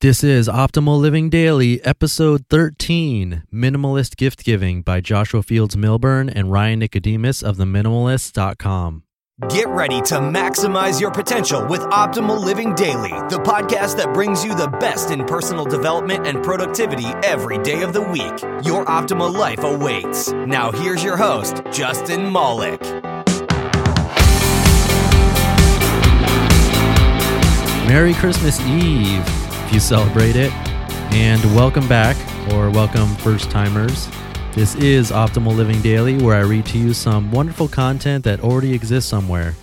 This is Optimal Living Daily, episode 13 Minimalist Gift Giving by Joshua Fields Millburn and Ryan Nicodemus of TheMinimalist.com. Get ready to maximize your potential with Optimal Living Daily, the podcast that brings you the best in personal development and productivity every day of the week. Your optimal life awaits. Now, here's your host, Justin Malik. Merry Christmas Eve you celebrate it. And welcome back, or welcome first timers. This is Optimal Living Daily, where I read to you some wonderful content that already exists somewhere.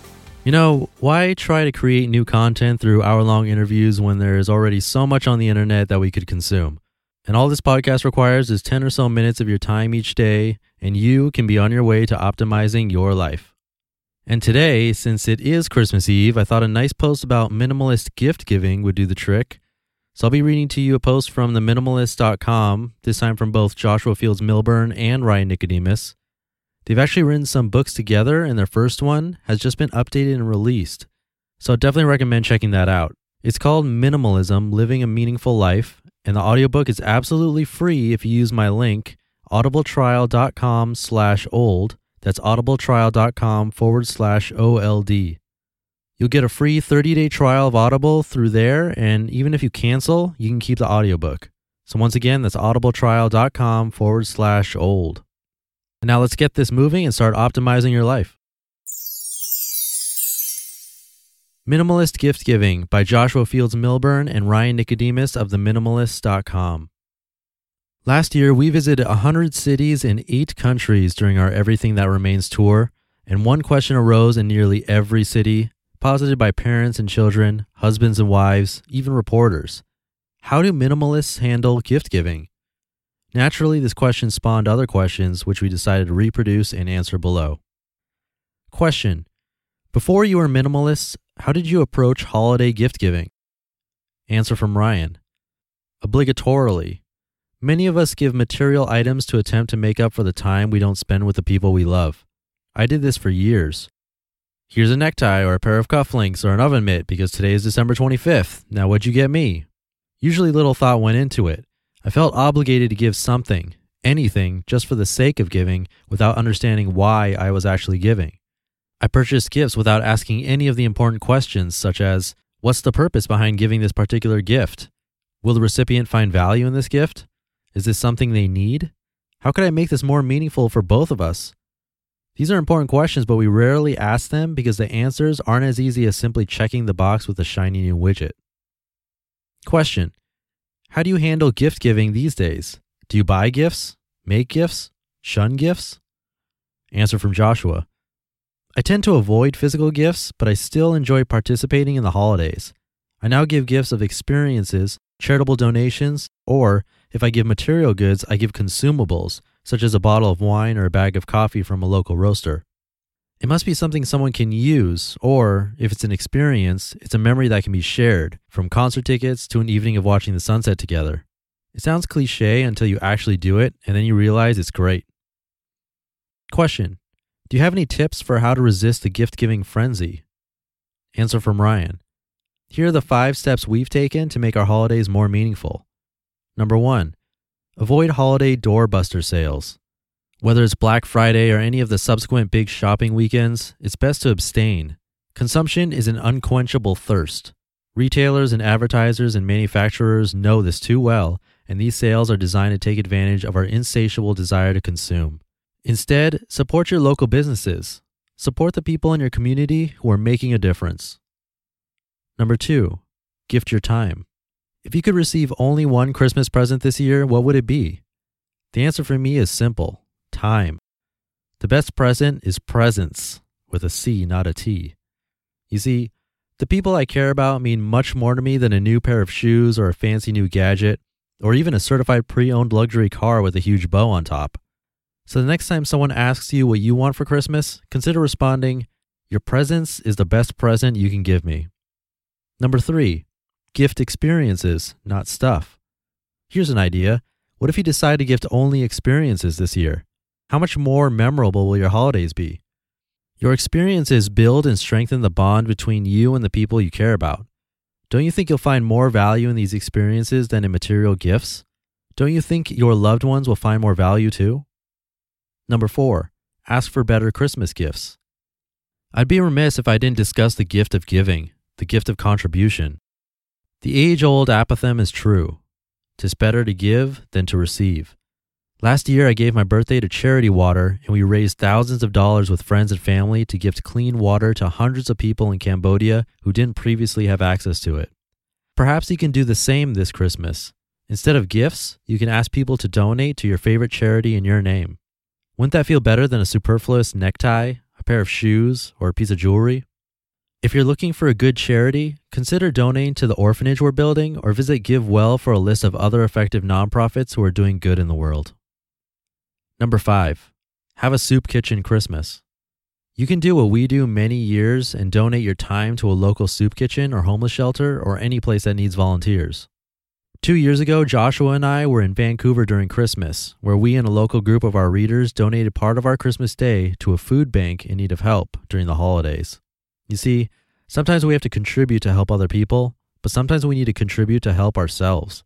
You know, why try to create new content through hour long interviews when there is already so much on the internet that we could consume? And all this podcast requires is 10 or so minutes of your time each day, and you can be on your way to optimizing your life. And today, since it is Christmas Eve, I thought a nice post about minimalist gift giving would do the trick. So I'll be reading to you a post from theminimalist.com, this time from both Joshua Fields Millburn and Ryan Nicodemus. They've actually written some books together, and their first one has just been updated and released. So I definitely recommend checking that out. It's called Minimalism Living a Meaningful Life, and the audiobook is absolutely free if you use my link, audibletrial.com slash old. That's audibletrial.com forward slash OLD. You'll get a free 30 day trial of Audible through there, and even if you cancel, you can keep the audiobook. So, once again, that's audibletrial.com forward slash old. And now let's get this moving and start optimizing your life. Minimalist Gift Giving by Joshua Fields Millburn and Ryan Nicodemus of TheMinimalist.com. Last year, we visited 100 cities in eight countries during our Everything That Remains tour, and one question arose in nearly every city posited by parents and children, husbands and wives, even reporters. How do minimalists handle gift giving? Naturally, this question spawned other questions, which we decided to reproduce and answer below. Question Before you were minimalists, how did you approach holiday gift giving? Answer from Ryan Obligatorily. Many of us give material items to attempt to make up for the time we don't spend with the people we love. I did this for years. Here's a necktie or a pair of cufflinks or an oven mitt because today is December 25th. Now, what'd you get me? Usually little thought went into it. I felt obligated to give something, anything, just for the sake of giving without understanding why I was actually giving. I purchased gifts without asking any of the important questions, such as What's the purpose behind giving this particular gift? Will the recipient find value in this gift? Is this something they need? How could I make this more meaningful for both of us? These are important questions, but we rarely ask them because the answers aren't as easy as simply checking the box with a shiny new widget. Question How do you handle gift giving these days? Do you buy gifts, make gifts, shun gifts? Answer from Joshua I tend to avoid physical gifts, but I still enjoy participating in the holidays. I now give gifts of experiences, charitable donations, or if I give material goods, I give consumables such as a bottle of wine or a bag of coffee from a local roaster. It must be something someone can use, or if it's an experience, it's a memory that can be shared, from concert tickets to an evening of watching the sunset together. It sounds cliche until you actually do it, and then you realize it's great. Question Do you have any tips for how to resist the gift giving frenzy? Answer from Ryan Here are the five steps we've taken to make our holidays more meaningful. Number one, Avoid holiday doorbuster sales. Whether it's Black Friday or any of the subsequent big shopping weekends, it's best to abstain. Consumption is an unquenchable thirst. Retailers and advertisers and manufacturers know this too well, and these sales are designed to take advantage of our insatiable desire to consume. Instead, support your local businesses. Support the people in your community who are making a difference. Number two, gift your time. If you could receive only one Christmas present this year, what would it be? The answer for me is simple time. The best present is presence, with a C, not a T. You see, the people I care about mean much more to me than a new pair of shoes or a fancy new gadget, or even a certified pre owned luxury car with a huge bow on top. So the next time someone asks you what you want for Christmas, consider responding, Your presence is the best present you can give me. Number three, gift experiences, not stuff. Here's an idea. What if you decide to gift only experiences this year? How much more memorable will your holidays be? Your experiences build and strengthen the bond between you and the people you care about. Don't you think you'll find more value in these experiences than in material gifts? Don't you think your loved ones will find more value too? Number four, ask for better Christmas gifts. I'd be remiss if I didn't discuss the gift of giving, the gift of contribution. The age old apothegm is true. Tis better to give than to receive. Last year, I gave my birthday to Charity Water, and we raised thousands of dollars with friends and family to gift clean water to hundreds of people in Cambodia who didn't previously have access to it. Perhaps you can do the same this Christmas. Instead of gifts, you can ask people to donate to your favorite charity in your name. Wouldn't that feel better than a superfluous necktie, a pair of shoes, or a piece of jewelry? If you're looking for a good charity, consider donating to the orphanage we're building or visit GiveWell for a list of other effective nonprofits who are doing good in the world. Number five, have a soup kitchen Christmas. You can do what we do many years and donate your time to a local soup kitchen or homeless shelter or any place that needs volunteers. Two years ago, Joshua and I were in Vancouver during Christmas, where we and a local group of our readers donated part of our Christmas day to a food bank in need of help during the holidays. You see, sometimes we have to contribute to help other people, but sometimes we need to contribute to help ourselves.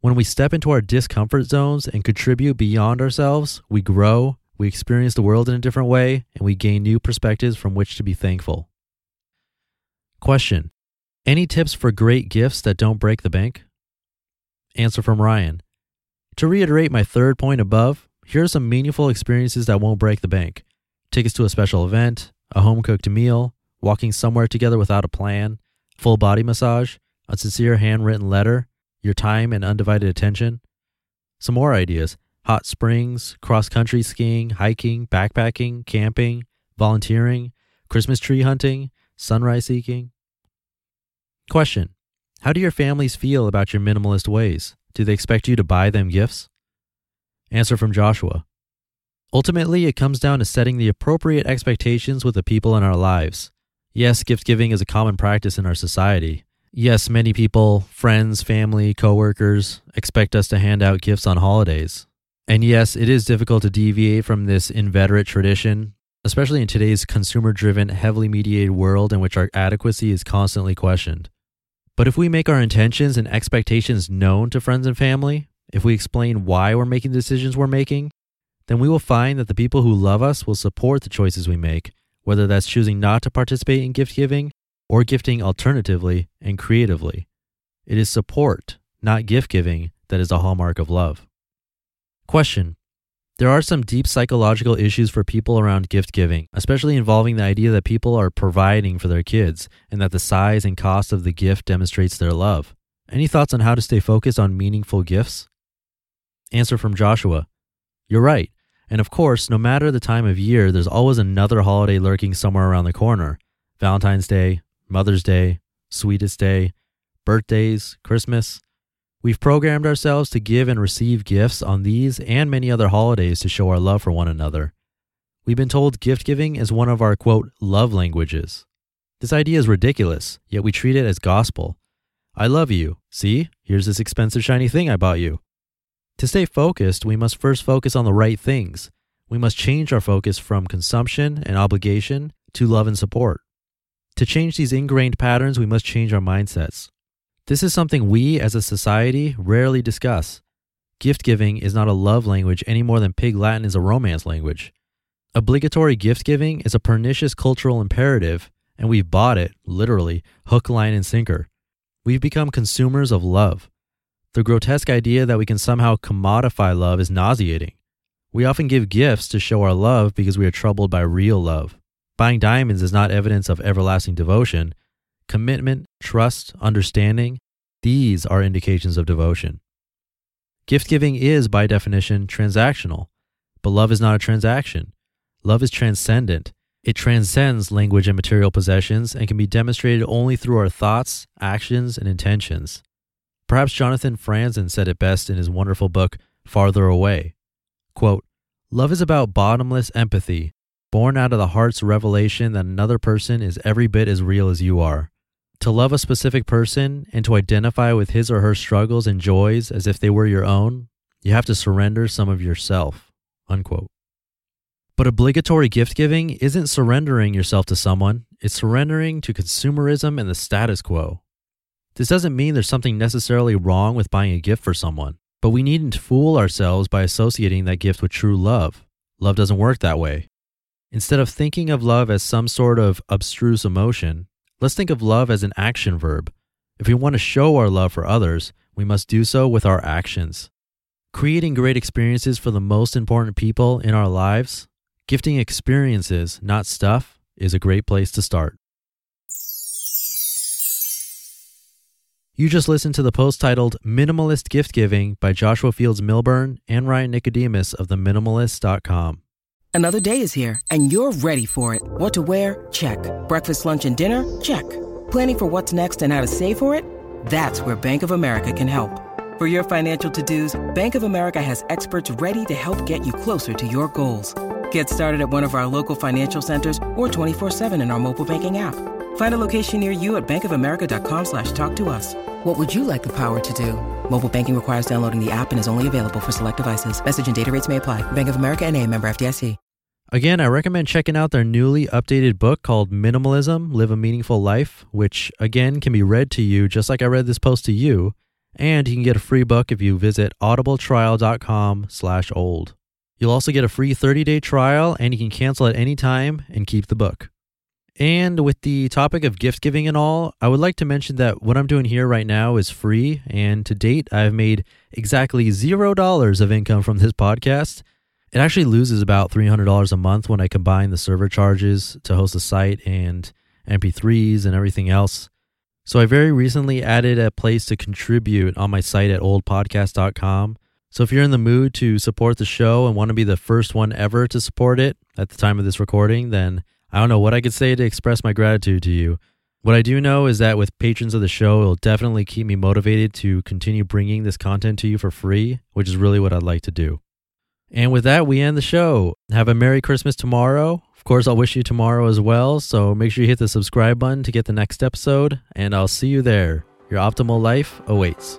When we step into our discomfort zones and contribute beyond ourselves, we grow, we experience the world in a different way, and we gain new perspectives from which to be thankful. Question Any tips for great gifts that don't break the bank? Answer from Ryan To reiterate my third point above, here are some meaningful experiences that won't break the bank tickets to a special event, a home cooked meal, walking somewhere together without a plan, full body massage, a sincere handwritten letter, your time and undivided attention. Some more ideas hot springs, cross country skiing, hiking, backpacking, camping, volunteering, Christmas tree hunting, sunrise seeking. Question How do your families feel about your minimalist ways? Do they expect you to buy them gifts? Answer from Joshua Ultimately, it comes down to setting the appropriate expectations with the people in our lives. Yes, gift giving is a common practice in our society, Yes, many people, friends, family, coworkers, expect us to hand out gifts on holidays. And yes, it is difficult to deviate from this inveterate tradition, especially in today's consumer driven, heavily mediated world in which our adequacy is constantly questioned. But if we make our intentions and expectations known to friends and family, if we explain why we're making the decisions we're making, then we will find that the people who love us will support the choices we make, whether that's choosing not to participate in gift giving or gifting alternatively and creatively. It is support, not gift giving, that is a hallmark of love. Question There are some deep psychological issues for people around gift giving, especially involving the idea that people are providing for their kids and that the size and cost of the gift demonstrates their love. Any thoughts on how to stay focused on meaningful gifts? Answer from Joshua You're right. And of course, no matter the time of year, there's always another holiday lurking somewhere around the corner Valentine's Day, Mother's Day, Sweetest Day, birthdays, Christmas. We've programmed ourselves to give and receive gifts on these and many other holidays to show our love for one another. We've been told gift giving is one of our quote, love languages. This idea is ridiculous, yet we treat it as gospel. I love you. See, here's this expensive shiny thing I bought you. To stay focused, we must first focus on the right things. We must change our focus from consumption and obligation to love and support. To change these ingrained patterns, we must change our mindsets. This is something we as a society rarely discuss. Gift giving is not a love language any more than Pig Latin is a romance language. Obligatory gift giving is a pernicious cultural imperative, and we've bought it, literally, hook, line, and sinker. We've become consumers of love. The grotesque idea that we can somehow commodify love is nauseating. We often give gifts to show our love because we are troubled by real love. Buying diamonds is not evidence of everlasting devotion. Commitment, trust, understanding, these are indications of devotion. Gift giving is, by definition, transactional, but love is not a transaction. Love is transcendent. It transcends language and material possessions and can be demonstrated only through our thoughts, actions, and intentions. Perhaps Jonathan Franzen said it best in his wonderful book, Farther Away. Quote, Love is about bottomless empathy, born out of the heart's revelation that another person is every bit as real as you are. To love a specific person and to identify with his or her struggles and joys as if they were your own, you have to surrender some of yourself. Unquote. But obligatory gift giving isn't surrendering yourself to someone, it's surrendering to consumerism and the status quo. This doesn't mean there's something necessarily wrong with buying a gift for someone, but we needn't fool ourselves by associating that gift with true love. Love doesn't work that way. Instead of thinking of love as some sort of abstruse emotion, let's think of love as an action verb. If we want to show our love for others, we must do so with our actions. Creating great experiences for the most important people in our lives, gifting experiences, not stuff, is a great place to start. You just listened to the post titled Minimalist Gift Giving by Joshua Fields Millburn and Ryan Nicodemus of theminimalist.com. Another day is here, and you're ready for it. What to wear? Check. Breakfast, lunch, and dinner? Check. Planning for what's next and how to save for it? That's where Bank of America can help. For your financial to dos, Bank of America has experts ready to help get you closer to your goals. Get started at one of our local financial centers or 24-7 in our mobile banking app. Find a location near you at bankofamerica.com slash talk to us. What would you like the power to do? Mobile banking requires downloading the app and is only available for select devices. Message and data rates may apply. Bank of America and a member FDIC. Again, I recommend checking out their newly updated book called Minimalism, Live a Meaningful Life, which again can be read to you just like I read this post to you. And you can get a free book if you visit audibletrial.com slash old. You'll also get a free 30-day trial and you can cancel at any time and keep the book. And with the topic of gift giving and all, I would like to mention that what I'm doing here right now is free. And to date, I've made exactly $0 of income from this podcast. It actually loses about $300 a month when I combine the server charges to host the site and MP3s and everything else. So I very recently added a place to contribute on my site at oldpodcast.com. So if you're in the mood to support the show and want to be the first one ever to support it at the time of this recording, then I don't know what I could say to express my gratitude to you. What I do know is that with patrons of the show, it'll definitely keep me motivated to continue bringing this content to you for free, which is really what I'd like to do. And with that, we end the show. Have a Merry Christmas tomorrow. Of course, I'll wish you tomorrow as well. So make sure you hit the subscribe button to get the next episode, and I'll see you there. Your optimal life awaits.